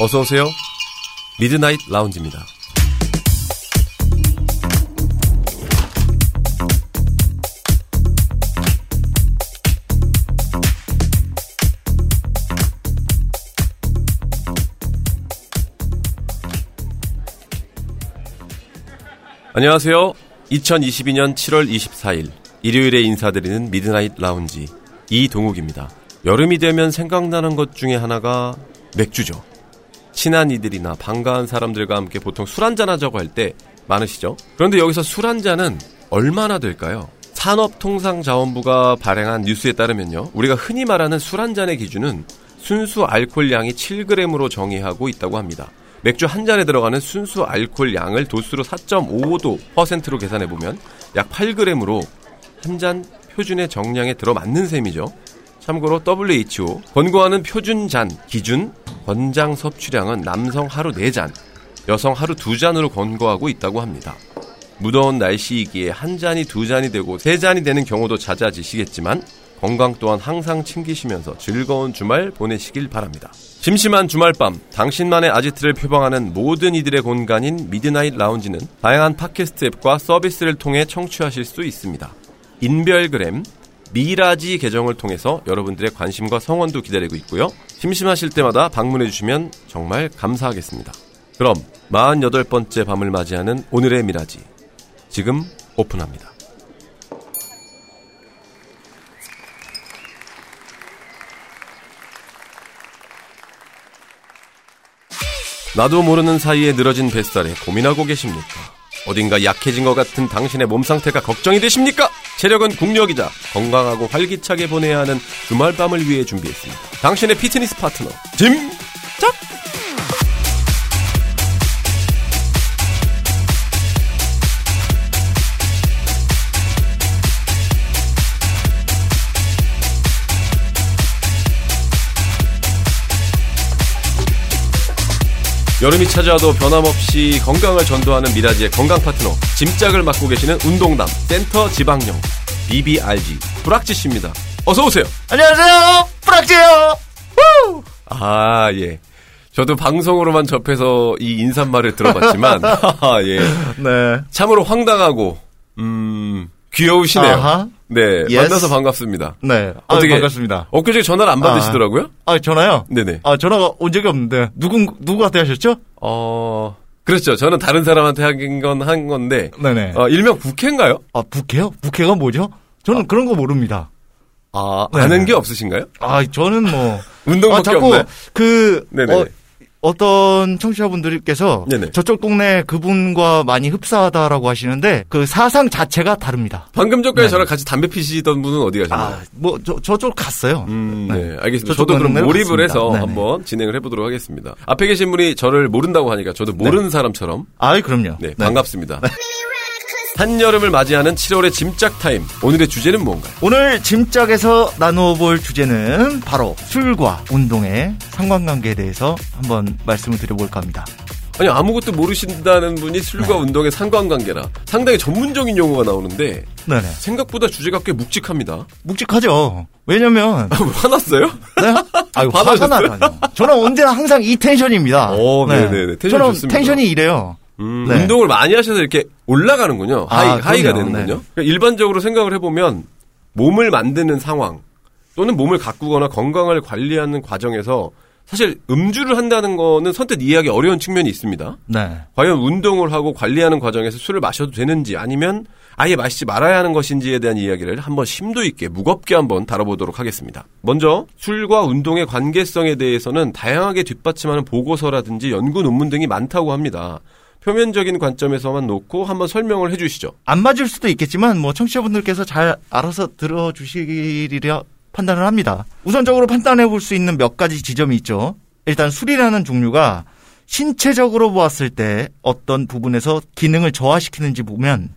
어서 오세요. 미드나잇 라운지입니다. 안녕하세요. 2022년 7월 24일 일요일에 인사드리는 미드나잇 라운지 이동욱입니다. 여름이 되면 생각나는 것 중에 하나가 맥주죠. 친한 이들이나 반가운 사람들과 함께 보통 술 한잔 하자고 할 때 많으시죠? 그런데 여기서 술 한잔은 얼마나 될까요? 산업통상자원부가 발행한 뉴스에 따르면요. 우리가 흔히 말하는 술 한잔의 기준은 순수 알코올량이 7g으로 정의하고 있다고 합니다. 맥주 한 잔에 들어가는 순수 알코올 양을 도수로 4.55도 퍼센트로 계산해 보면 약 8g으로 한 잔 표준의 정량에 들어맞는 셈이죠. 참고로 WHO 권고하는 표준 잔 기준 권장 섭취량은 남성 하루 4잔, 여성 하루 2잔으로 권고하고 있다고 합니다. 무더운 날씨이기에 한 잔이 두 잔이 되고 세 잔이 되는 경우도 잦아지시겠지만 건강 또한 항상 챙기시면서 즐거운 주말 보내시길 바랍니다. 심심한 주말밤, 당신만의 아지트를 표방하는 모든 이들의 공간인 미드나잇 라운지는 다양한 팟캐스트 앱과 서비스를 통해 청취하실 수 있습니다. 인별그램, 미라지 계정을 통해서 여러분들의 관심과 성원도 기다리고 있고요. 심심하실 때마다 방문해 주시면 정말 감사하겠습니다. 그럼 48번째 밤을 맞이하는 오늘의 미라지 지금 오픈합니다. 나도 모르는 사이에 늘어진 뱃살에 고민하고 계십니까? 어딘가 약해진 것 같은 당신의 몸 상태가 걱정이 되십니까? 체력은 국력이자 건강하고 활기차게 보내야 하는 주말 밤을 위해 준비했습니다. 당신의 피트니스 파트너 짐 여름이 찾아와도 변함없이 건강을 전도하는 미라지의 건강 파트너 짐짝을 맡고 계시는 운동남 센터 지방령 BBRG 브락지 씨입니다. 어서 오세요. 안녕하세요. 브락지요. 아 예. 저도 방송으로만 접해서 이 인사말을 들어봤지만 예. 네. 참으로 황당하고 음 귀여우시네요. 아하. 네 Yes. 만나서 반갑습니다. 네. 아, 어떻게- 반갑습니다. 엊그제 전화를 안 받으시더라고요? 아, 전화요? 네네. 아, 전화가 온 적이 없는데 누구 누구한테 하셨죠? 어 그렇죠. 저는 다른 사람한테 한 건 한 건데 네네. 어, 일명 국회인가요? 아, 부캐요? 부캐가 뭐죠? 저는 그런 거 모릅니다. 아 네. 아는 게 없으신가요? 아, 저는 뭐 운동밖에 아, 자꾸 없네. 그 네네. 어, 어떤 청취자분들께서 네네. 저쪽 동네 그분과 많이 흡사하다라고 하시는데 그 사상 자체가 다릅니다. 방금 전까지 네. 저랑 같이 담배 피시던 분은 어디 가셨나요? 아, 뭐 저, 저쪽 갔어요. 음, 네. 네, 알겠습니다. 저도 그럼 몰입을 갔습니다. 해서 네네. 한번 진행을 해보도록 하겠습니다. 앞에 계신 분이 저를 모른다고 하니까 저도 모르는 사람처럼 아이, 그럼요. 네, 반갑습니다. 한여름을 맞이하는 7월의 짐짝 타임. 오늘의 주제는 뭔가요? 오늘 짐짝에서 나누어 볼 주제는 바로 술과 운동의 상관관계에 대해서 한번 말씀을 드려볼까 합니다. 아니 아무것도 모르신다는 분이 술과 네. 운동의 상관관계라 상당히 전문적인 용어가 나오는데 네네. 생각보다 주제가 꽤 묵직합니다. 묵직하죠. 왜냐면, 화났어요? 네? 아유, 화가? 나다뇨. 저는 언제나 항상 이 텐션입니다. 오, 네 네네. 텐션 저는 좋습니다. 텐션이 이래요. 음, 네. 운동을 많이 하셔서 이렇게 올라가는군요. 아, 하이, 하이가 그럼요. 되는군요. 네. 그러니까 일반적으로 생각을 해보면 몸을 만드는 상황 또는 몸을 가꾸거나 건강을 관리하는 과정에서 사실 음주를 한다는 거는 선뜻 이해하기 어려운 측면이 있습니다. 네. 과연 운동을 하고 관리하는 과정에서 술을 마셔도 되는지 아니면 아예 마시지 말아야 하는 것인지에 대한 이야기를 한번 심도 있게 무겁게 한번 다뤄보도록 하겠습니다. 먼저 술과 운동의 관계성에 대해서는 다양하게 뒷받침하는 보고서라든지 연구 논문 등이 많다고 합니다. 표면적인 관점에서만 놓고 한번 설명을 해주시죠. 안 맞을 수도 있겠지만, 뭐, 청취자분들께서 잘 알아서 들어주시리라 판단을 합니다. 우선적으로 판단해 볼 수 있는 몇 가지 지점이 있죠. 일단 술이라는 종류가 신체적으로 보았을 때 어떤 부분에서 기능을 저하시키는지 보면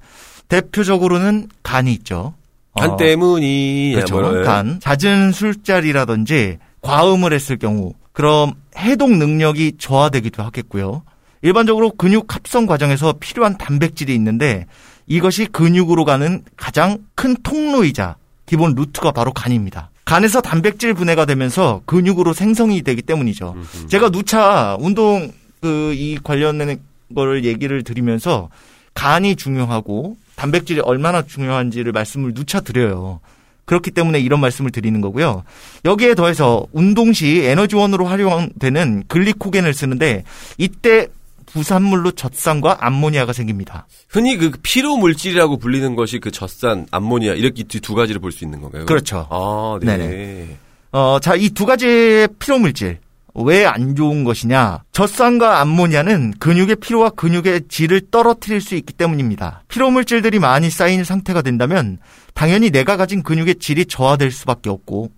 대표적으로는 간이 있죠. 간 어, 때문이 그렇죠. 뭐, 간. 잦은 술자리라든지 과음을 했을 경우 그럼 해독 능력이 저하되기도 하겠고요. 일반적으로 근육 합성 과정에서 필요한 단백질이 있는데 이것이 근육으로 가는 가장 큰 통로이자 기본 루트가 바로 간입니다. 간에서 단백질 분해가 되면서 근육으로 생성이 되기 때문이죠. 음흠. 제가 누차 운동 그 이 관련된 걸 얘기를 드리면서 간이 중요하고 단백질이 얼마나 중요한지를 말씀을 누차 드려요. 그렇기 때문에 이런 말씀을 드리는 거고요. 여기에 더해서 운동 시 에너지원으로 활용되는 글리코겐을 쓰는데 이때 부산물로 젖산과 암모니아가 생깁니다. 흔히 그 피로 물질이라고 불리는 것이 그 젖산, 암모니아 이렇게 두 가지를 볼 수 있는 건가요? 그렇죠. 아, 네. 네네. 어, 자, 이 두 가지의 피로 물질. 왜 안 좋은 것이냐? 젖산과 암모니아는 근육의 피로와 근육의 질을 떨어뜨릴 수 있기 때문입니다. 피로 물질들이 많이 쌓인 상태가 된다면 당연히 내가 가진 근육의 질이 저하될 수밖에 없고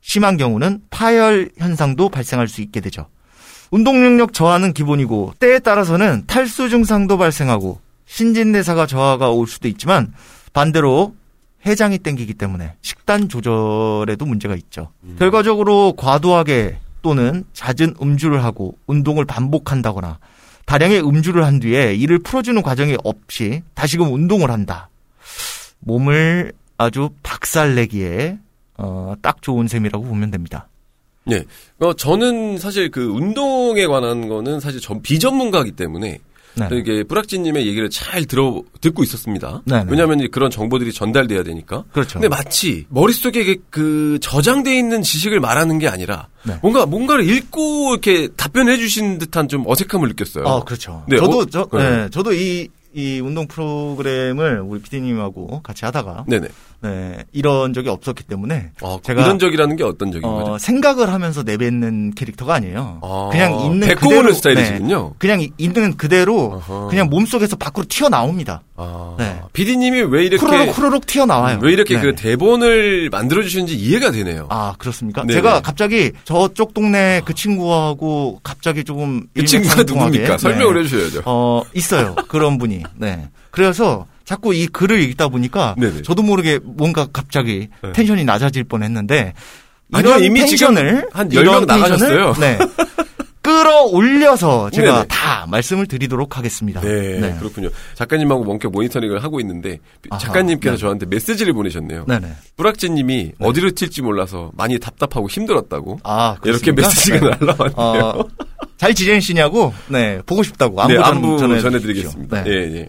심한 경우는 파열 현상도 발생할 수 있게 되죠. 운동 능력 저하는 기본이고 때에 따라서는 탈수 증상도 발생하고 신진대사가 저하가 올 수도 있지만 반대로 해장이 땡기기 때문에 식단 조절에도 문제가 있죠. 결과적으로 과도하게 또는 잦은 음주를 하고 운동을 반복한다거나 다량의 음주를 한 뒤에 이를 풀어주는 과정이 없이 다시금 운동을 한다. 몸을 아주 박살내기에 어, 딱 좋은 셈이라고 보면 됩니다. 네. 어, 저는 사실 그 운동에 관한 거는 사실 전 비전문가이기 때문에 네. 이게 뿌락지님의 얘기를 잘 들어 듣고 있었습니다. 네 네. 왜냐하면 그런 정보들이 전달돼야 되니까. 그렇죠. 근데 마치 머릿속에 그- 그 저장돼 있는 지식을 말하는 게 아니라 네. 뭔가 뭔가를 읽고 이렇게 답변해 주신 듯한 좀 어색함을 느꼈어요. 아, 그렇죠. 네, 저도 어, 저, 네. 네, 저도 이, 이 운동 프로그램을 우리 PD님하고 같이 하다가 네네. 네, 이런 적이 없었기 때문에 아, 제가 이런 적이라는 게 어떤 적인 어, 거죠? 생각을 하면서 내뱉는 캐릭터가 아니에요. 아, 그냥 있는 그대로 스타일이시군요. 네, 그냥 이- 있는 그대로 어허. 그냥 몸속에서 밖으로 튀어나옵니다. 아, 네. PD님이 왜 이렇게 후루룩 후루룩 튀어나와요. 왜 이렇게 네. 그 대본을 만들어 주시는지 이해가 되네요. 아, 그렇습니까? 네네. 제가 갑자기 저쪽 동네 그 친구하고 갑자기 조금 그 친구가 누굽니까? 네. 설명을 해주셔야죠. 어, 있어요. 그런 분이. 네. 그래서 자꾸 이 글을 읽다 보니까 네네. 저도 모르게 뭔가 갑자기 네. 텐션이 낮아질 뻔 했는데 아니요, 이미 텐션을 한 이런 10명 나가셨어요. 네. 끌어올려서 제가 네네. 다 말씀을 드리도록 하겠습니다. 네, 그렇군요. 작가님하고 원격 모니터링을 하고 있는데 아하, 작가님께서 네. 저한테 메시지를 보내셨네요. 네네. 뿌락지님이 어디로 튈지 몰라서 많이 답답하고 힘들었다고 아, 이렇게 그렇습니까? 메시지가 네. 날라왔네요. 어, 잘 지내시냐고? 네, 보고 싶다고. 안부, 네, 전- 안부 전해 전해드리겠습니다. 네. 예, 예.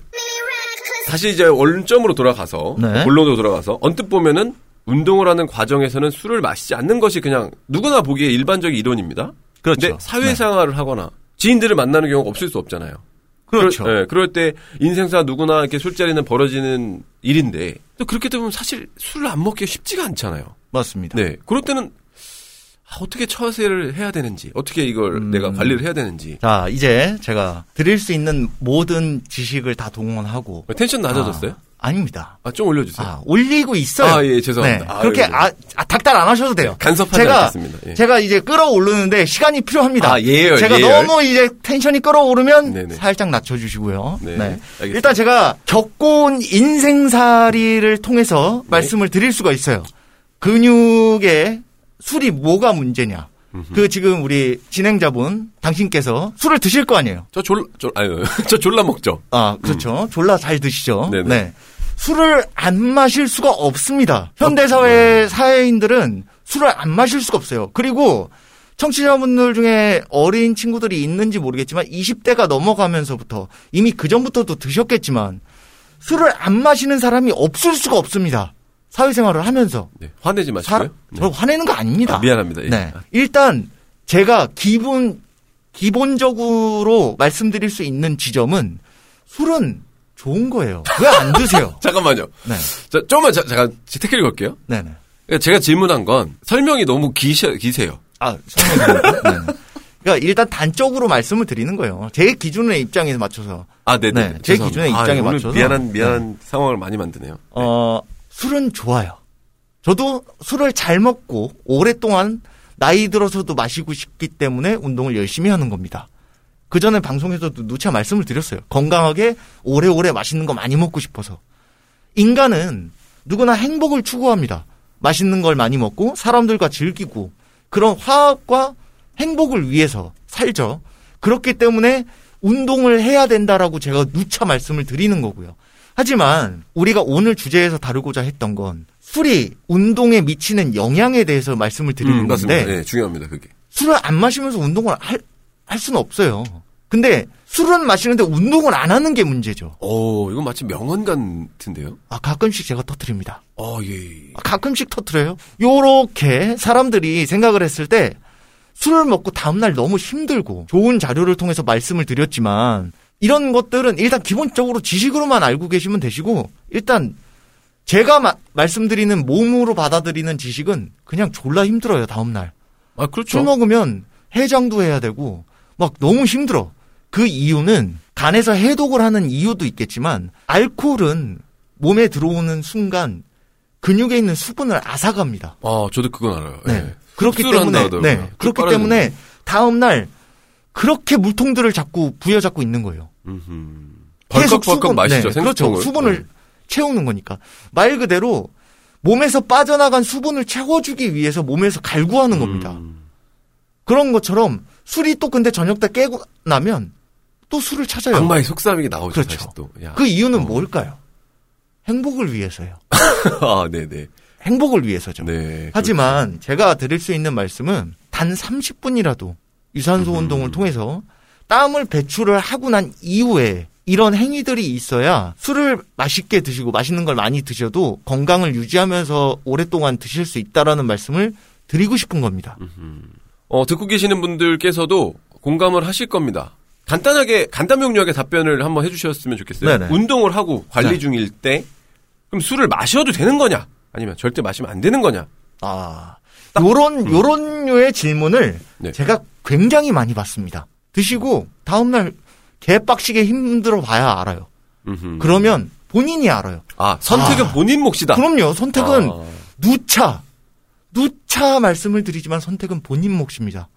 다시 이제 원점으로 돌아가서 네. 본론으로 돌아가서 언뜻 보면은 운동을 하는 과정에서는 술을 마시지 않는 것이 그냥 누구나 보기에 일반적인 이론입니다. 그렇죠. 근데 사회생활을 하거나 지인들을 만나는 경우가 없을 수 없잖아요. 그렇죠. 그럴, 예, 그럴 때 인생사 누구나 이렇게 술자리는 벌어지는 일인데 또 그렇게 되면 사실 술을 안 먹기가 쉽지가 않잖아요. 맞습니다. 네. 그럴 때는 아, 어떻게 처세를 해야 되는지, 어떻게 이걸 음. 내가 관리를 해야 되는지. 자, 이제 제가 드릴 수 있는 모든 지식을 다 동원하고. 텐션 낮아졌어요? 아, 닙니다 아, 좀 올려주세요. 아, 올리고 있어요. 아, 예, 죄송합니다. 네, 아, 그렇게 예, 예. 아, 아, 닥달 안 하셔도 돼요. 간섭하지 제가 않겠습니다. 예. 제가 이제 끌어오르는데 시간이 필요합니다. 아, 예열, 제가 예열. 너무 이제 텐션이 끌어오르면 네네. 살짝 낮춰주시고요. 네, 네. 일단 제가 겪어온 인생살이를 통해서 말씀을 드릴 수가 있어요. 근육에 술이 뭐가 문제냐. 그 지금 우리 진행자분 당신께서 술을 드실 거 아니에요. 저 졸, 졸, 아유, 저 졸라 먹죠. 아, 그렇죠. 졸라 잘 드시죠. 음. 네네. 네. 술을 안 마실 수가 없습니다. 현대 사회 사회인들은 술을 안 마실 수가 없어요. 그리고 청취자분들 중에 어린 친구들이 있는지 모르겠지만 20대가 넘어가면서부터 이미 그 전부터도 드셨겠지만 술을 안 마시는 사람이 없을 수가 없습니다. 사회생활을 하면서. 네, 화내지 사, 마시고요. 네. 저 화내는 거 아닙니다. 아, 미안합니다. 예. 네. 일단 제가 기본 기본적으로 말씀드릴 수 있는 지점은 술은 좋은 거예요. 왜 안 드세요? 잠깐만요. 네. 자, 조금만 자, 잠깐 태클 걸게요. 네, 네. 그러니까 제가 질문한 건 설명이 너무 기셔, 기세요. 아, 설명드립니다. 네. 그러니까 일단 단적으로 말씀을 드리는 거예요. 제 기준의 입장에 맞춰서 아, 네네. 네, 제 죄송합니다. 기준의 아, 입장에 오늘 맞춰서. 미안한, 미안한 상황을 많이 만드네요. 어, 술은 좋아요. 저도 술을 잘 먹고 오랫동안 나이 들어서도 마시고 싶기 때문에 운동을 열심히 하는 겁니다. 그 전에 방송에서도 누차 말씀을 드렸어요. 건강하게 오래오래 맛있는 거 많이 먹고 싶어서. 인간은 누구나 행복을 추구합니다. 맛있는 걸 많이 먹고 사람들과 즐기고 그런 화합과 행복을 위해서 살죠. 그렇기 때문에 운동을 해야 된다라고 제가 누차 말씀을 드리는 거고요. 하지만 우리가 오늘 주제에서 다루고자 했던 건 술이 운동에 미치는 영향에 대해서 말씀을 드리는 음. 건데 네, 중요합니다. 그게. 술을 안 마시면서 운동을 할, 할 수는 없어요. 근데 술은 마시는데 운동을 안 하는 게 문제죠. 오, 이건 마치 명언 같은데요? 아, 가끔씩 제가 터트립니다. 어, 예. 아, 가끔씩 터트려요. 요렇게 사람들이 생각을 했을 때 술을 먹고 다음날 너무 힘들고 좋은 자료를 통해서 말씀을 드렸지만 이런 것들은 일단 기본적으로 지식으로만 알고 계시면 되시고 일단 제가 마- 말씀드리는 몸으로 받아들이는 지식은 그냥 졸라 힘들어요, 다음 날. 아, 그렇죠. 술 먹으면 해장도 해야 되고 막 너무 힘들어. 그 이유는 간에서 해독을 하는 이유도 있겠지만 알코올은 몸에 들어오는 순간 근육에 있는 수분을 앗아갑니다. 아, 저도 그건 알아요. 네. 예. 그렇기 흡수를 때문에. 네. 그렇기 때문에. 다음 날 그렇게 물통들을 자꾸 부여잡고 있는 거예요. 계속 벌컥벌컥 수분- 마시죠. 네, 그렇죠. 수분을 네. 채우는 거니까 말 그대로 몸에서 빠져나간 수분을 채워주기 위해서 몸에서 갈구하는 겁니다. 음. 그런 것처럼 술이 또 근데 저녁 때 깨고 나면 또 술을 찾아요. 악마의 속삭임이 나오죠. 그렇죠. 그 이유는 어. 뭘까요? 행복을 위해서요. 아, 네네. 행복을 위해서죠. 네. 하지만 제가 드릴 수 있는 말씀은 단 30분이라도 유산소 음. 운동을 통해서 땀을 배출을 하고 난 이후에 이런 행위들이 있어야 술을 맛있게 드시고 맛있는 걸 많이 드셔도 건강을 유지하면서 오랫동안 드실 수 있다라는 말씀을 드리고 싶은 겁니다. 어, 듣고 계시는 분들께서도 공감을 하실 겁니다. 간단하게, 간단 명료하게 답변을 한번 해주셨으면 좋겠어요. 네네. 운동을 하고 관리 네. 중일 때, 그럼 술을 마셔도 되는 거냐? 아니면 절대 마시면 안 되는 거냐? 아, 요런 요런 류의 질문을 네. 제가 굉장히 많이 받습니다. 드시고 다음날 개빡시게 힘들어 봐야 알아요. 음흠. 그러면 본인이 알아요. 아, 선택은 아. 본인 몫이다. 그럼요. 선택은 아. 누차 누차 말씀을 드리지만 선택은 본인 몫입니다.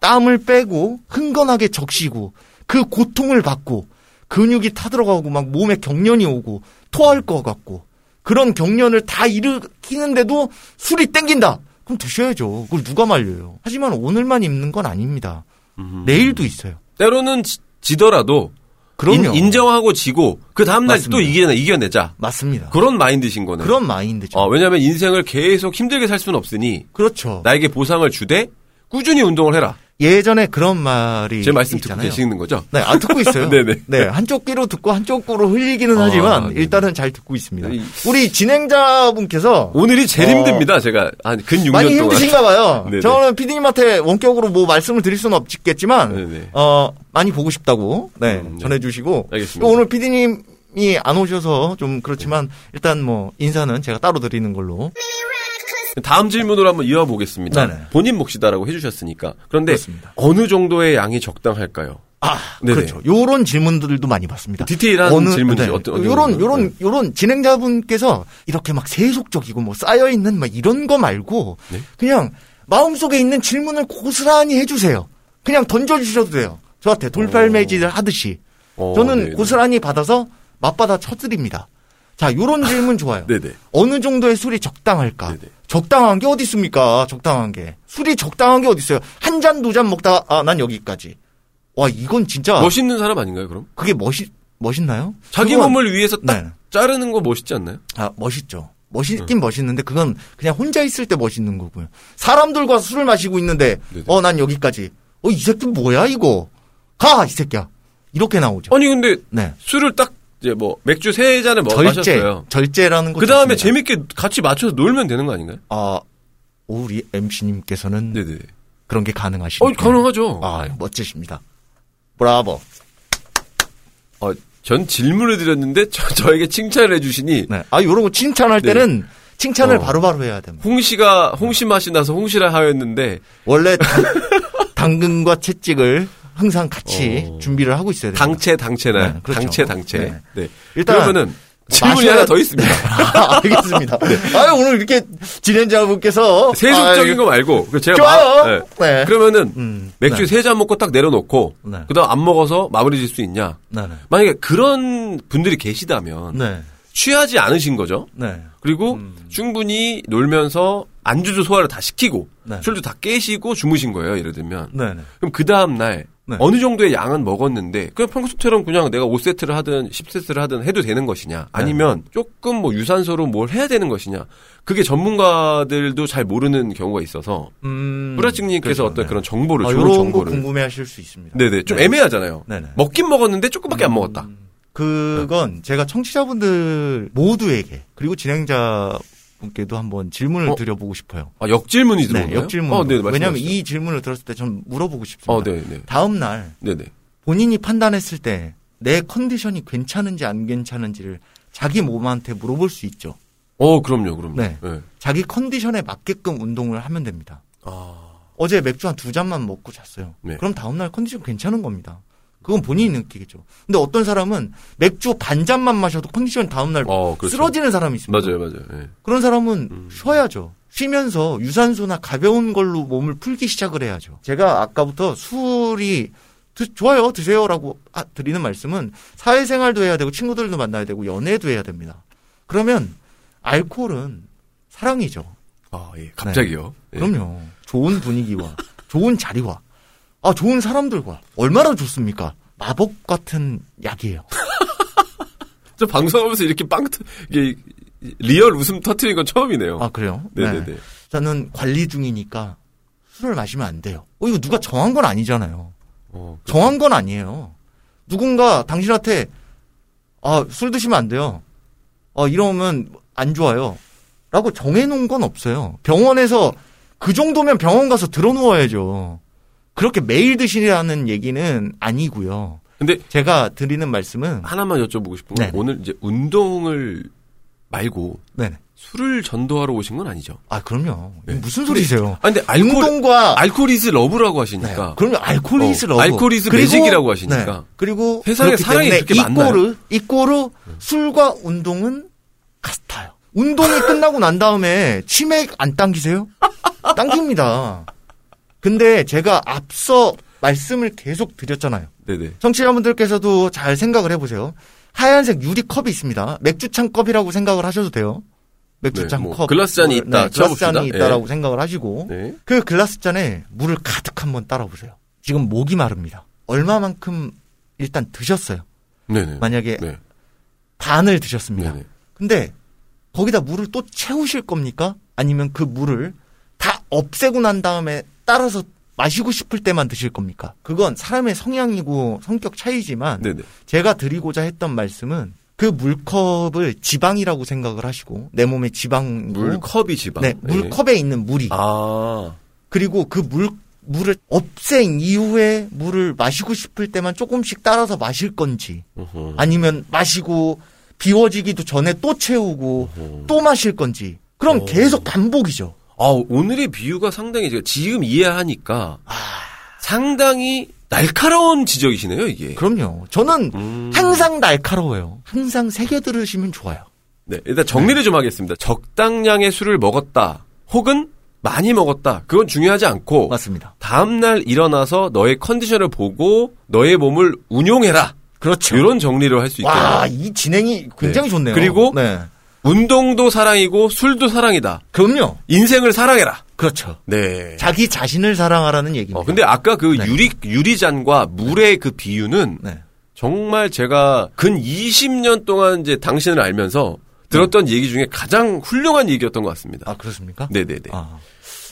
땀을 빼고 흥건하게 적시고 그 고통을 받고 근육이 타들어가고 막 몸에 경련이 오고 토할 것 같고 그런 경련을 다 일으키는데도 술이 땡긴다. 그럼 드셔야죠. 그걸 누가 말려요. 하지만 오늘만 입는 건 아닙니다. 음흠. 내일도 있어요. 때로는 지, 더라도 그럼요. 인, 정하고 지고 그 다음 날 또 맞습니다. 이겨내, 이겨내자. 맞습니다. 그런 마인드신 거네. 그런 마인드죠. 어, 왜냐하면 인생을 계속 힘들게 살 수는 없으니 그렇죠. 나에게 보상을 주되 꾸준히 운동을 해라. 예전에 그런 말이 제 말씀 듣고 있잖아요. 계시는 거죠? 네, 아, 듣고 있어요. 네네. 네, 한쪽 귀로 듣고 한쪽 귀로 흘리기는 아, 하지만 네네. 일단은 잘 듣고 있습니다. 이- 우리 진행자분께서 오늘이 제일 어. 힘듭니다. 제가 한근 6년 많이 동안. 힘드신가 봐요. 네네. 저는 피디님한테 원격으로 뭐 말씀을 드릴 수는 없겠지만 네네. 어, 많이 보고 싶다고 네, 음, 네. 전해주시고 알겠습니다. 또 오늘 피디님이 안 오셔서 좀 그렇지만 일단 뭐 인사는 제가 따로 드리는 걸로 다음 질문으로 한번 이어보겠습니다. 네네. 본인 몫이다라고 해주셨으니까. 그런데 그렇습니다. 어느 정도의 양이 적당할까요? 아, 네네. 그렇죠. 요런 질문들도 많이 받습니다. 디테일한 질문이죠. 어떤- 어떤 요런? 요런, 요런 진행자분께서 이렇게 막 세속적이고 뭐 쌓여 있는 막 이런 거 말고 네? 그냥 마음속에 있는 질문을 고스란히 해 주세요. 그냥 던져 주셔도 돼요. 저한테 돌팔매질을 하듯이. 어, 저는 네네. 고스란히 받아서 맞받아 쳐드립니다. 자, 요런 질문 좋아요. 네네. 어느 정도의 술이 적당할까? 네네. 적당한 게 어디 있습니까? 적당한 게. 술이 적당한 게 어디 있어요? 한 잔, 두 잔 먹다가, 아, 난 여기까지. 와, 이건 진짜. 멋있는 사람 아닌가요, 그럼? 그게 멋있, 멋있나요? 자기 그건- 몸을 위해서 딱 네. 자르는 거 멋있지 않나요? 아, 멋있죠. 멋있긴 멋있는데, 그건 그냥 혼자 있을 때 멋있는 거고요. 사람들과 술을 마시고 있는데. 어, 난 여기까지. 어, 이 새끼 뭐야, 이거? 가, 이 새끼야. 이렇게 나오죠. 아니 근데 네. 술을 딱 이제 뭐 맥주 세 잔을 뭐 절제. 마셨어요. 절제라는 거. 그 다음에. 재밌게 같이 맞춰서 놀면 되는 거 아닌가요? 아, 우리 MC님께서는 네네. 그런 게 가능하십니까? 어 가능하죠. 아, 멋지십니다. 브라보. 어, 전 질문을 드렸는데 저, 저에게 칭찬을 해주시니 네. 아, 요런 거 칭찬할 네. 때는 칭찬을 어. 바로바로 해야 됩니다. 홍시가 홍시 맛이 나서 홍시라 하였는데 원래 당, 당근과 채찍을 항상 같이 어. 준비를 하고 있어야 됩니다. 당체 당체나 네, 그렇죠. 당체 당체. 네. 네. 일단 그러면은 질문이 마셔야- 하나 더 있습니다. 아, 알겠습니다. 아 오늘 이렇게 진행자분께서 세속적인 아, 거 말고 그 제가 좋아요. 마- 네. 네. 그러면은 음, 맥주 네. 세잔 먹고 딱 내려놓고 네. 그다음 안 먹어서 마무리 질 수 있냐? 네, 네. 만약에 그런 분들이 계시다면 네. 취하지 않으신 거죠. 네. 그리고 충분히 놀면서 안주도 소화를 다 시키고 네. 술도 다 깨시고 주무신 거예요. 예를 들면 네. 네. 그럼 그 다음 날 네. 어느 정도의 양은 먹었는데 그냥 평소처럼 그냥 내가 5세트를 하든 10세트를 하든 해도 되는 것이냐 아니면 조금 뭐 유산소로 뭘 해야 되는 것이냐 그게 전문가들도 잘 모르는 경우가 있어서 음, 뿌라찡님께서 그렇죠. 어떤 네. 그런 정보를 아, 좋은 정보를 궁금해하실 수 있습니다. 네네 좀 네. 애매하잖아요. 네네. 먹긴 먹었는데 조금밖에 안 먹었다. 음, 그건 제가 청취자분들 모두에게 그리고 진행자 분께도 한번 질문을 어? 드려보고 싶어요. 아 역질문이 네, 들어오나요? 역질문. 어, 네, 왜냐하면. 이 질문을 들었을 때 전 물어보고 싶습니다. 어, 네, 네, 다음 날 네, 네. 본인이 판단했을 때 내 컨디션이 괜찮은지 안 괜찮은지를 자기 몸한테 물어볼 수 있죠. 어, 그럼요, 그럼요. 네. 자기 컨디션에 맞게끔 운동을 하면 됩니다. 아, 어제 맥주 한 두 잔만 먹고 잤어요. 네. 그럼 다음 날 컨디션 괜찮은 겁니다. 그건 본인이 느끼겠죠. 근데 어떤 사람은 맥주 반 잔만 마셔도 컨디션 다음날 어, 그렇죠. 쓰러지는 사람이 있습니다. 맞아요, 맞아요. 예. 그런 사람은 음. 쉬어야죠. 쉬면서 유산소나 가벼운 걸로 몸을 풀기 시작을 해야죠. 제가 아까부터 술이 드- 좋아요 드세요라고 아, 드리는 말씀은 사회생활도 해야 되고 친구들도 만나야 되고 연애도 해야 됩니다. 그러면 알코올은 사랑이죠. 아, 예. 갑자기요. 예. 그럼요. 좋은 분위기와 좋은 자리와 아 좋은 사람들과 얼마나 좋습니까? 마법 같은 약이에요. 저 방송하면서 이렇게 빵, 터, 이게 real 웃음 터트린 건 처음이네요. 아 그래요? 네네네. 저는 관리 중이니까 술을 마시면 안 돼요. 어 이거 누가 정한 건 아니잖아요. 어, 정한 건 아니에요. 누군가 당신한테 아, 술 드시면 안 돼요. 어, 이러면 안 좋아요. 라고 정해놓은 건 없어요. 병원에서 그 정도면 병원 가서 들어 누워야죠. 그렇게 매일 드시라는 얘기는 아니고요. 근데 제가 드리는 말씀은 하나만 여쭤보고 싶은 건 네. 오늘 이제 운동을 말고 네. 술을 전도하러 오신 건 아니죠. 아, 그럼요. 네. 무슨 소리세요? 아, 근데 알코올, 운동과 alcohol is love라고 네. 하시니까. 그럼요. Alcohol 어, is love. Alcohol is 그리고- magic이라고 하시니까. 네. 그리고 세상에 사랑이 그렇게 많나요? equal 이꼬르 술과 운동은 같아요. 운동이 끝나고 난 다음에 치맥 안 당기세요? 당깁니다. 근데 제가 앞서 말씀을 계속 드렸잖아요. 네네. 청취자분들께서도 잘 생각을 해보세요. 하얀색 유리 컵이 있습니다. 맥주창 컵이라고 생각을 하셔도 돼요. 맥주창 네, 뭐 컵. 글라스 잔이 뭐, 있다. 네, 글라스. 잔이 예. 있다라고 생각을 하시고 네. 그 글라스 잔에 물을 가득 한번 따라 보세요. 지금 목이 마릅니다. 얼마만큼 일단 드셨어요. 네네. 만약에 네. 반을 드셨습니다. 네네. 근데 거기다 물을 또 채우실 겁니까? 아니면 그 물을 다 없애고 난 다음에 따라서 마시고 싶을 때만 드실 겁니까? 그건 사람의 성향이고 성격 차이지만 네네. 제가 드리고자 했던 말씀은 그 물컵을 지방이라고 생각을 하시고 내 몸에 지방 물컵이 지방. 네, 물컵에 있는 물이 아. 그리고 그 물, 물을 없앤 이후에 물을 마시고 싶을 때만 조금씩 따라서 마실 건지, 어허. 아니면 마시고 비워지기도 전에 또 채우고 어허. 또 마실 건지, 그럼 어. 계속 반복이죠. 아, 오늘의 비유가 상당히 제가 지금 이해하니까 상당히 날카로운 지적이시네요, 이게. 그럼요. 저는 음. 항상 날카로워요. 항상 새겨 들으시면 좋아요. 네, 일단 정리를 좀 하겠습니다. 적당량의 술을 먹었다. 혹은 많이 먹었다. 그건 중요하지 않고 맞습니다. 다음 날 일어나서 너의 컨디션을 보고 너의 몸을 운용해라. 그렇죠. 이런 정리를 할 수 있겠네요. 와, 이 진행이 굉장히 네. 좋네요. 그리고 네. 운동도 사랑이고 술도 사랑이다. 그럼요. 인생을 사랑해라. 그렇죠. 네. 자기 자신을 사랑하라는 얘기입니다. 어, 근데 아까 그 네. 유리 유리잔과 물의 그 비유는 네. 정말 제가 근 20년 동안 이제 당신을 알면서 들었던 얘기 중에 가장 훌륭한 얘기였던 것 같습니다. 아, 그렇습니까? 네네네. 아.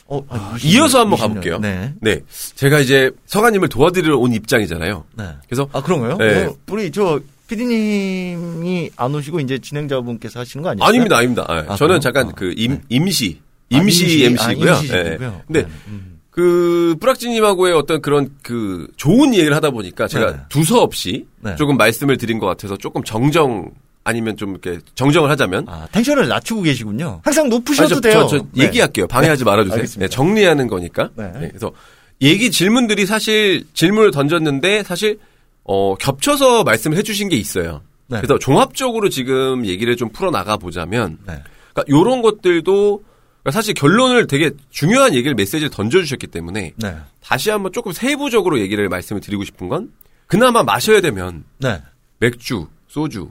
어, 아, 이어서 한번 20년. 가볼게요. 네. 네. 제가 이제 서가님을 도와드리러 온 입장이잖아요. 네. 그래서 아, 그런가요? 네. 어, 우리 저 PD님이 안 오시고 이제 진행자분께서 하시는 거 아니에요? 아닙니다, 아닙니다. 아, 아, 저는 그래요? 잠깐 아, 그 임, 네. 임시, 아, 임시, MC고요. 아, 임시시고요. 근데 네. 음. 그 뿌락지님하고의 어떤 그런 그 좋은 얘기를 하다 보니까 제가 네. 두서 없이 네. 조금 말씀을 드린 것 같아서 조금 정정 아니면 좀 이렇게 정정을 하자면 아, 텐션을 낮추고 계시군요. 항상 아니, 높으셔도 저, 돼요. 저, 저 네. 얘기할게요. 방해하지 말아주세요. 네, 정리하는 거니까. 네. 네, 그래서 얘기 질문들이 사실 질문을 던졌는데 사실 어, 겹쳐서 말씀을 해주신 게 있어요. 네. 그래서 종합적으로 지금 얘기를 좀 풀어 나가 보자면, 네. 그러니까 이런 것들도 그러니까 사실 결론을 되게 중요한 얘기를 메시지를 던져주셨기 때문에 네. 다시 한번 조금 세부적으로 얘기를 말씀을 드리고 싶은 건 그나마 마셔야 되면 네. 맥주, 소주,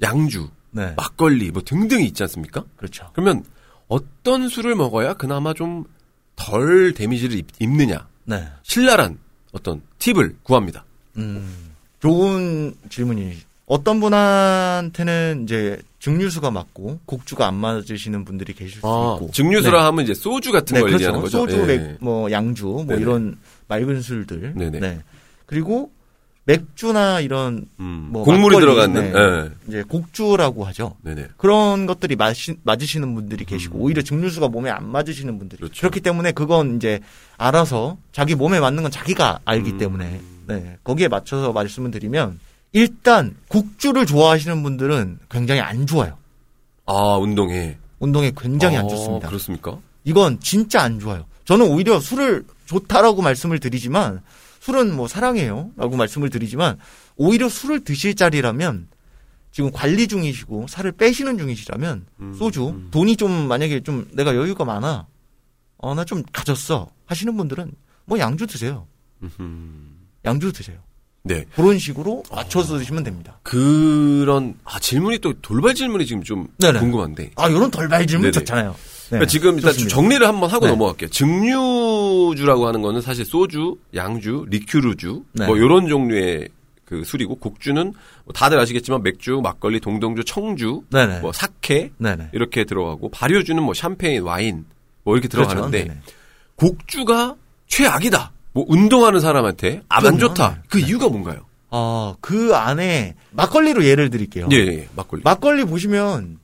양주, 네. 막걸리 뭐 등등이 있지 않습니까? 그렇죠. 그러면 어떤 술을 먹어야 그나마 좀 덜 데미지를 입, 입느냐? 네. 신랄한 어떤 팁을 구합니다. 음, 좋은 질문이. 어떤 분한테는 이제 증류수가 맞고 곡주가 안 맞으시는 분들이 계실 수 아, 있고. 증류수라 네. 하면 이제 소주 같은 네, 걸 그렇죠. 얘기하는 거죠. 소주, 예. 맥, 뭐 양주, 뭐 네네. 이런 맑은 술들. 네네. 네. 그리고 맥주나 이런 음, 뭐 곡물이 막걸리, 들어가는. 네. 예. 이제 곡주라고 하죠. 네네. 그런 것들이 마시, 맞으시는 분들이 계시고 음. 오히려 증류수가 몸에 안 맞으시는 분들이 그렇죠. 그렇기 때문에 그건 이제 알아서 자기 몸에 맞는 건 자기가 알기 음. 때문에 네 거기에 맞춰서 말씀을 드리면 일단 곡주를 좋아하시는 분들은 굉장히 안 좋아요. 아 운동에 운동에 굉장히 아, 안 좋습니다. 그렇습니까? 이건 진짜 안 좋아요. 저는 오히려 술을 좋다라고 말씀을 드리지만 술은 뭐 사랑해요라고 말씀을 드리지만 오히려 술을 드실 자리라면 지금 관리 중이시고 살을 빼시는 중이시라면 음, 소주 음. 돈이 좀 만약에 좀 내가 여유가 많아 어 나 좀 가졌어 하시는 분들은 뭐 양주 드세요. 음흠. 양주 드세요. 네. 그런 식으로 맞춰서 드시면 됩니다. 그런 아 질문이 또 돌발 질문이 지금 좀 네네. 궁금한데. 아 이런 돌발 질문 네네. 좋잖아요. 네, 그러니까 지금 일단 좀 좋습니다. 정리를 한번 하고 네. 넘어갈게요. 증류주라고 하는 거는 사실 소주, 양주, 리큐르주 네. 뭐 이런 종류의 그 술이고 곡주는 뭐 다들 아시겠지만 맥주, 막걸리, 동동주, 청주, 네네. 뭐 사케. 이렇게 들어가고 발효주는 뭐 샴페인, 와인 뭐 이렇게 들어가는데 그렇죠. 곡주가 최악이다. 뭐 운동하는 사람한테 아, 안. 좋다. 네. 그 네. 이유가 뭔가요? 아, 그 안에 막걸리로 예를 드릴게요. 예, 예, 막걸리. 막걸리 보시면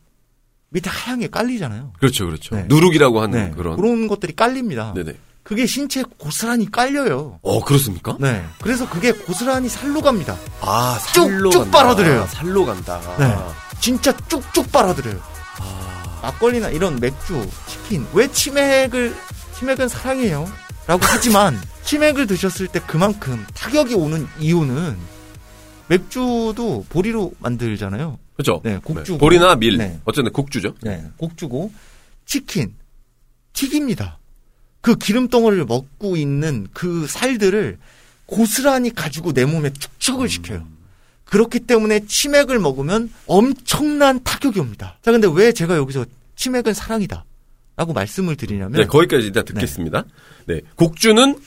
밑에 하얀 게 깔리잖아요. 그렇죠, 그렇죠. 네. 누룩이라고 하는 네. 그런. 그런 것들이 깔립니다. 네네. 그게 신체에 고스란히 깔려요. 어, 그렇습니까? 네. 그래서 그게 고스란히 살로 갑니다. 아, 쭉쭉 살로 간다. 빨아들여요. 살로 간다. 네. 진짜 쭉쭉 빨아들여요. 아, 막걸리나 이런 맥주, 치킨. 왜 치맥을, 치맥은 사랑해요. 라고 하지만, 치맥을 드셨을 때 그만큼 타격이 오는 이유는 맥주도 보리로 만들잖아요. 그렇죠. 네, 곡주. 네. 보리나 밀. 네. 어쨌든 곡주죠. 네, 곡주고 치킨 튀깁니다. 그 기름 덩어리를 먹고 있는 그 살들을 고스란히 가지고 내 몸에 축축을 시켜요. 그렇기 때문에 치맥을 먹으면 엄청난 타격이 옵니다. 자, 근데 왜 제가 여기서 치맥은 사랑이다. 라고 말씀을 드리냐면 네, 거기까지 일단 듣겠습니다. 네. 곡주는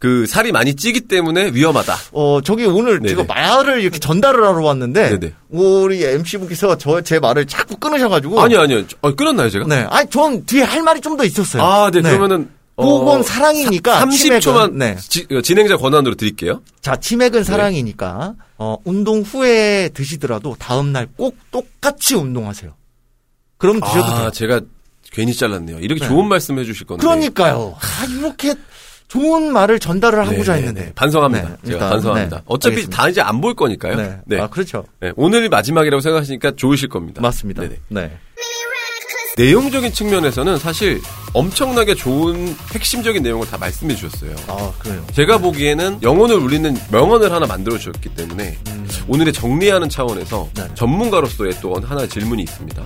그 살이 많이 찌기 때문에 위험하다. 어, 저기 오늘. 제가 말을 이렇게 전달을 하러 왔는데 네네. 우리 MC분께서 저 제 말을 자꾸 끊으셔 가지고 아니요, 아니요. 어, 끊었나요, 제가? 네, 아니 전 뒤에 할 말이 좀 더 있었어요. 아, 네, 그러면은. 그건 사랑이니까 30초만 치맥은, 네. 진행자 권한으로 드릴게요. 자, 치맥은 사랑이니까 어, 운동 후에 드시더라도 다음 날 꼭 똑같이 운동하세요. 그럼 드셔도 아, 돼요. 제가 괜히 잘랐네요. 이렇게 네. 좋은 말씀 해주실 건데. 그러니까요. 아, 이렇게 좋은 말을 전달을 하고자 네, 네, 했는데. 네. 반성합니다. 네, 제가 일단, 반성합니다. 네, 어차피 알겠습니다. 다 이제 안 볼 거니까요. 네. 네. 아, 그렇죠. 네. 오늘이 마지막이라고 생각하시니까 좋으실 겁니다. 맞습니다. 네네. 네. 내용적인 측면에서는 사실 엄청나게 좋은 핵심적인 내용을 다 말씀해 주셨어요. 아, 그래요. 제가 보기에는 영혼을 울리는 명언을 하나 만들어 주셨기 때문에 오늘의 정리하는 차원에서 음. 네. 전문가로서의 또 하나의 질문이 있습니다.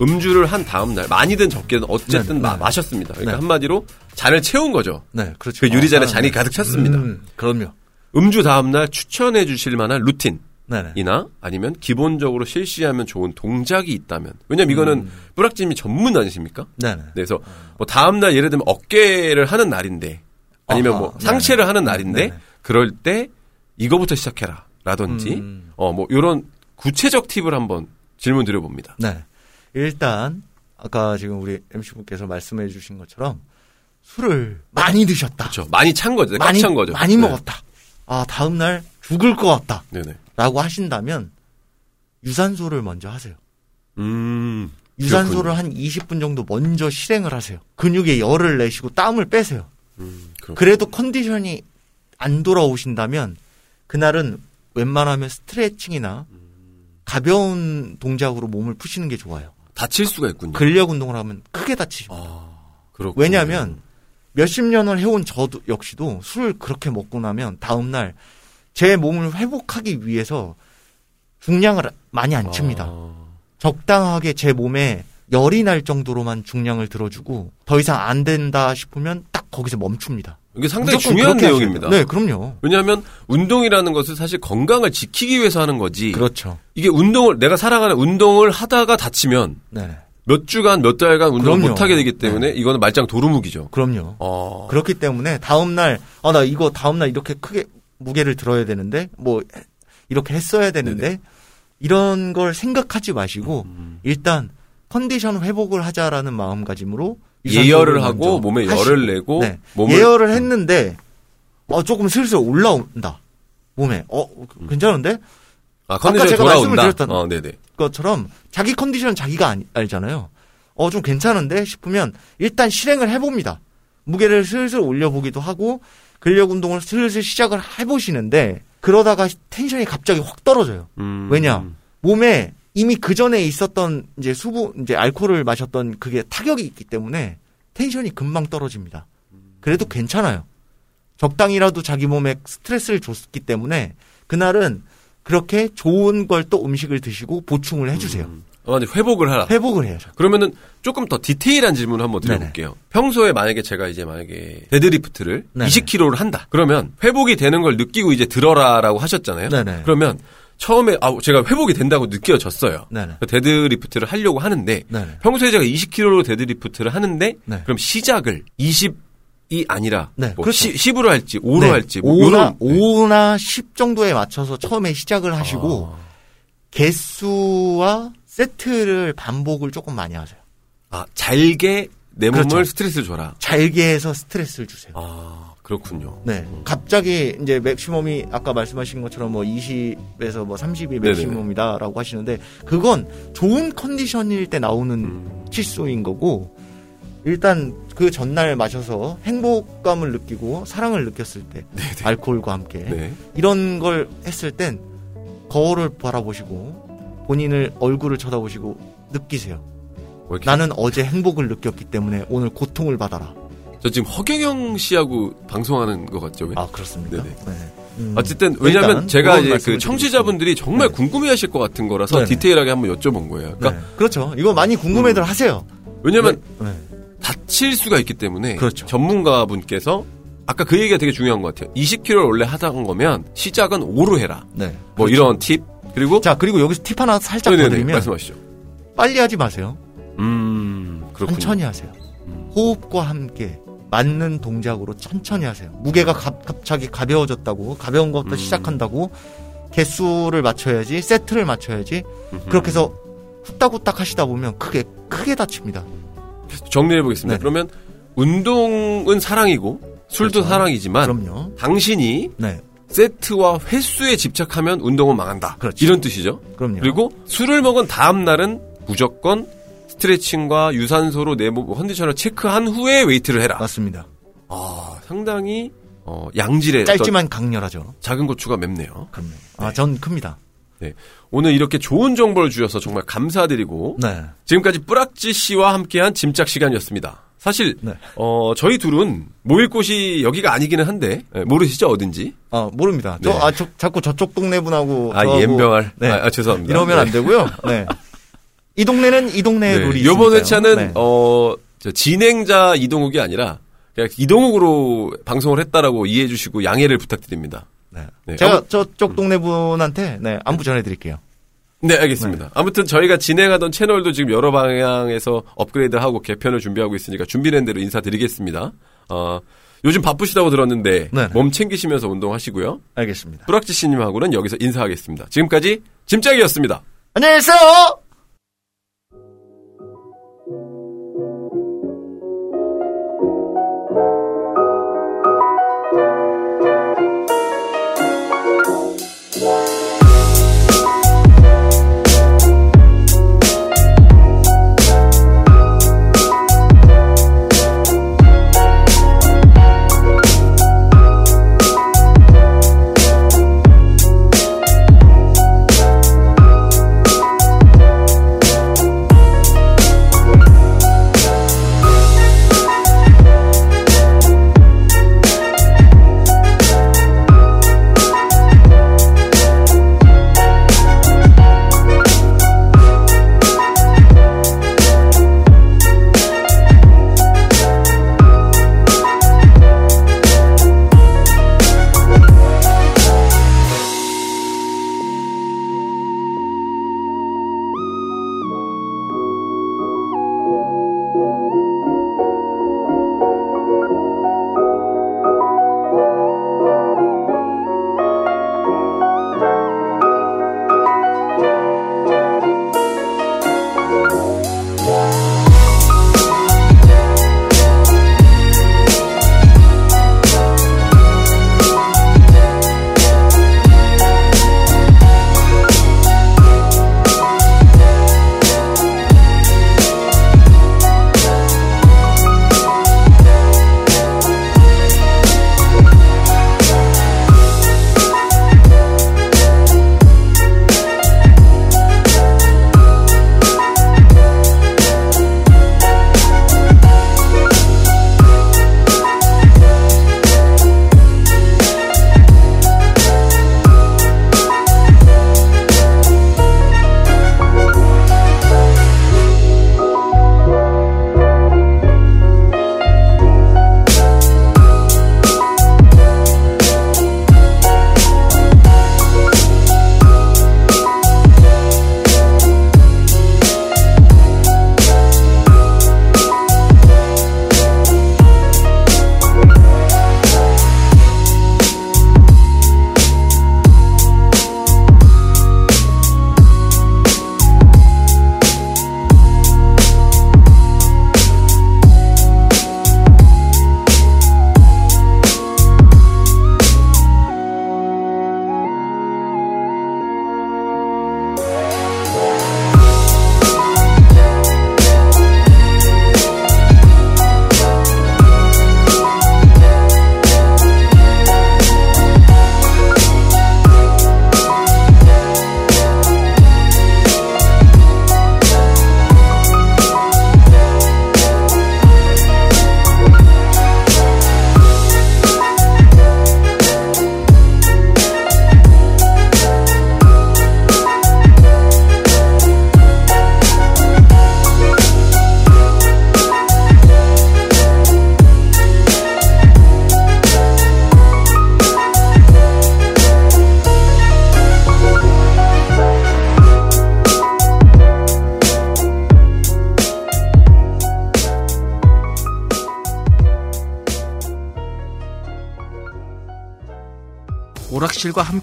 음주를 한 다음 날 많이든 적게든 어쨌든 네, 마, 네. 마셨습니다. 그러니까 네. 한마디로 잔을 채운 거죠. 네, 그렇죠. 그 유리잔에 아, 잔이 네. 가득 찼습니다. 음, 그럼요. 음주 다음 날 추천해 주실 만한 루틴 네네. 이나 아니면 기본적으로 실시하면 좋은 동작이 있다면 왜냐면 이거는 음. 뿌락짐이 전문 아니십니까? 네네. 그래서 뭐 다음 날 예를 들면 어깨를 하는 날인데 아니면 아하, 뭐 네네. 상체를 하는 날인데. 그럴 때 이거부터 시작해라 라든지 음. 어뭐 이런 구체적 팁을 한번 질문 드려봅니다. 네. 일단 아까 지금 우리 MC분께서 말씀해 주신 것처럼 술을 많이 드셨다. 그렇죠. 많이 찬 거죠. 많이 꽉찬 거죠. 많이 네. 먹었다. 아, 다음 날 죽을 것 같다. 네네. 라고 하신다면 유산소를 먼저 하세요. 음. 유산소를 한 20분 정도 먼저 실행을 하세요. 근육에 열을 내시고 땀을 빼세요. 음, 그래도 컨디션이 안 돌아오신다면 그날은 웬만하면 스트레칭이나 가벼운 동작으로 몸을 푸시는 게 좋아요. 다칠 수가 있군요. 근력 운동을 하면 크게 다치죠. 아, 그렇군요. 왜냐하면 몇십 년을 해온 저도 역시도 술을 그렇게 먹고 나면 다음 날 제 몸을 회복하기 위해서 중량을 많이 안 칩니다. 아, 적당하게 제 몸에 열이 날 정도로만 중량을 들어주고 더 이상 안 된다 싶으면 딱 거기서 멈춥니다. 이게 상당히 중요한 내용입니다. 네, 그럼요. 왜냐하면 운동이라는 것은 사실 건강을 지키기 위해서 하는 거지. 그렇죠. 이게 운동을 내가 사랑하는 운동을 하다가 다치면 네. 몇 주간 몇 달간 운동을. 못 하게 되기 때문에 이거는 말짱 도루묵이죠. 그럼요. 어. 그렇기 때문에 다음 날, 아, 나 이거 다음 날 이렇게 크게 무게를 들어야 되는데, 뭐, 이렇게 했어야 되는데, 이런 걸 생각하지 마시고, 음. 일단 컨디션 회복을 하자라는 마음가짐으로 예열을 하고 몸에 열을 내고 네. 예열을 했는데, 어, 조금 슬슬 올라온다. 몸에. 어, 괜찮은데? 아, 컨디션 제가 돌아온다. 말씀을 드렸던- 어. 것처럼 자기 컨디션 자기가 알- 알잖아요. 어, 좀 괜찮은데 싶으면 일단 실행을 해봅니다. 무게를 슬슬 올려보기도 하고 근력 운동을 슬슬 시작을 해보시는데 그러다가 텐션이 갑자기 확 떨어져요. 음. 왜냐? 몸에 이미 그 전에 있었던 이제 수분, 이제 알코올을 마셨던 그게 타격이 있기 때문에 텐션이 금방 떨어집니다. 그래도 괜찮아요. 적당히라도 자기 몸에 스트레스를 줬기 때문에 그날은 그렇게 좋은 걸 또 음식을 드시고 보충을 해주세요. 음. 아, 근데 회복을 하라. 회복을 해야죠. 그러면은 조금 더 디테일한 질문을 한번 드려볼게요. 평소에 만약에 제가 이제 만약에 deadlift를 네네. 20kg를 한다. 그러면 회복이 되는 걸 느끼고 이제 들어라라고 하셨잖아요. 네네. 그러면 처음에 아 제가 회복이 된다고 느껴졌어요. 네네. 그 deadlift를 하려고 하는데 네네. 평소에 제가 20kg로 deadlift를 하는데 네. 그럼 시작을 20이 아니라 네, 뭐 그렇죠. 10, 으로 할지 5로 네. 할지 뭐 5나, 요런- 네. 5나 10 정도에 맞춰서 처음에 시작을 하시고 아. 개수와 세트를 반복을 조금 많이 하세요. 아, 잘게 내 몸을 그렇죠. 스트레스 줘라. 잘게 해서 스트레스를 주세요. 아 그렇군요. 네. 갑자기 이제 맥시멈이 아까 말씀하신 것처럼 뭐 20에서 뭐 30이 맥시멈이다라고 하시는데 그건 좋은 컨디션일 때 나오는 음. 치수인 거고 일단 그 전날 마셔서 행복감을 느끼고 사랑을 느꼈을 때 알코올과 함께 네. 이런 걸 했을 땐 거울을 바라보시고 본인을 얼굴을 쳐다보시고 느끼세요. 나는 어제 행복을 느꼈기 때문에 오늘 고통을 받아라. 저 지금 허경영 씨하고 방송하는 것 같죠? 왜? 아 그렇습니까? 네네. 네. 음, 어쨌든 왜냐하면 제가 이제 그 청취자분들이 정말 네. 궁금해하실 것 같은 거라서 네네. 디테일하게 한번 여쭤본 거예요. 그러니까 네. 그렇죠. 이거 많이 궁금해들 하세요. 왜냐하면 네. 다칠 수가 있기 때문에 그렇죠. 전문가분께서 아까 그 얘기가 되게 중요한 것 같아요. 20kg를 원래 하던 거면 시작은 5로 해라. 네. 뭐 이런 팁 그리고 자 그리고 여기서 팁 하나 살짝 더 네네네, 드리면 말씀하시죠. 빨리 하지 마세요. 음 그렇군요. 천천히 하세요. 음. 호흡과 함께 맞는 동작으로 천천히 하세요. 무게가 갑, 갑자기 가벼워졌다고 가벼운 것부터 음. 시작한다고 개수를 맞춰야지 세트를 맞춰야지 그렇게 해서 후딱후딱 하시다 보면 크게 크게 다칩니다. 정리해 보겠습니다. 네. 그러면 운동은 사랑이고 술도 그렇죠. 사랑이지만 그럼요. 당신이 네, 세트와 횟수에 집착하면 운동은 망한다. 그렇죠. 이런 뜻이죠. 그럼요. 그리고 술을 먹은 다음 날은 무조건 스트레칭과 유산소로 내 몸 컨디션을 체크한 후에 웨이트를 해라. 맞습니다. 아, 상당히 어, 양질의 짧지만 강렬하죠. 작은 고추가 맵네요. 그럼요. 아, 전 큽니다. 오늘 이렇게 좋은 정보를 주셔서 정말 감사드리고 네. 지금까지 뿌락지 씨와 함께한 짐작 시간이었습니다. 사실 네. 어, 저희 둘은 모일 곳이 여기가 아니기는 한데 예, 모르시죠 어딘지? 아, 모릅니다. 저, 네. 아, 저, 자꾸 저쪽 동네 분하고. 아 저하고 옌병할. 네. 아, 아, 죄송합니다. 이러면 네. 안 되고요. 네. 이 동네는 이 동네의 룰이 있으니까요. 이번 회차는 네. 어, 저 진행자 이동욱이 아니라 그냥 이동욱으로 방송을 했다라고 이해해 주시고 양해를 부탁드립니다. 네. 네. 제가 저쪽 동네 분한테 네, 안부 전해 드릴게요. 네, 알겠습니다. 아무튼 저희가 진행하던 채널도 지금 여러 방향에서 업그레이드하고 개편을 준비하고 있으니까 준비된 대로 인사드리겠습니다. 어, 요즘 바쁘시다고 들었는데 네네. 몸 챙기시면서 운동하시고요. 알겠습니다. 뿌락지 씨님하고는 여기서 인사하겠습니다. 지금까지 짐짝이었습니다. 안녕히 계세요!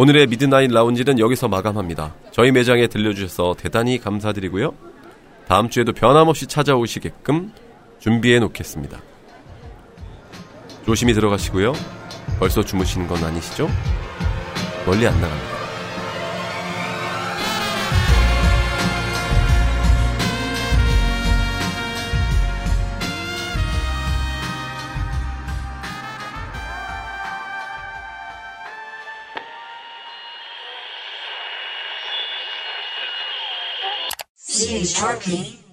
오늘의 미드나잇 라운지는 여기서 마감합니다. 저희 매장에 들려주셔서 대단히 감사드리고요. 다음 주에도 변함없이 찾아오시게끔 준비해 놓겠습니다. 조심히 들어가시고요. 벌써 주무시는 건 아니시죠? 멀리 안 나갑니다. Stage Harping.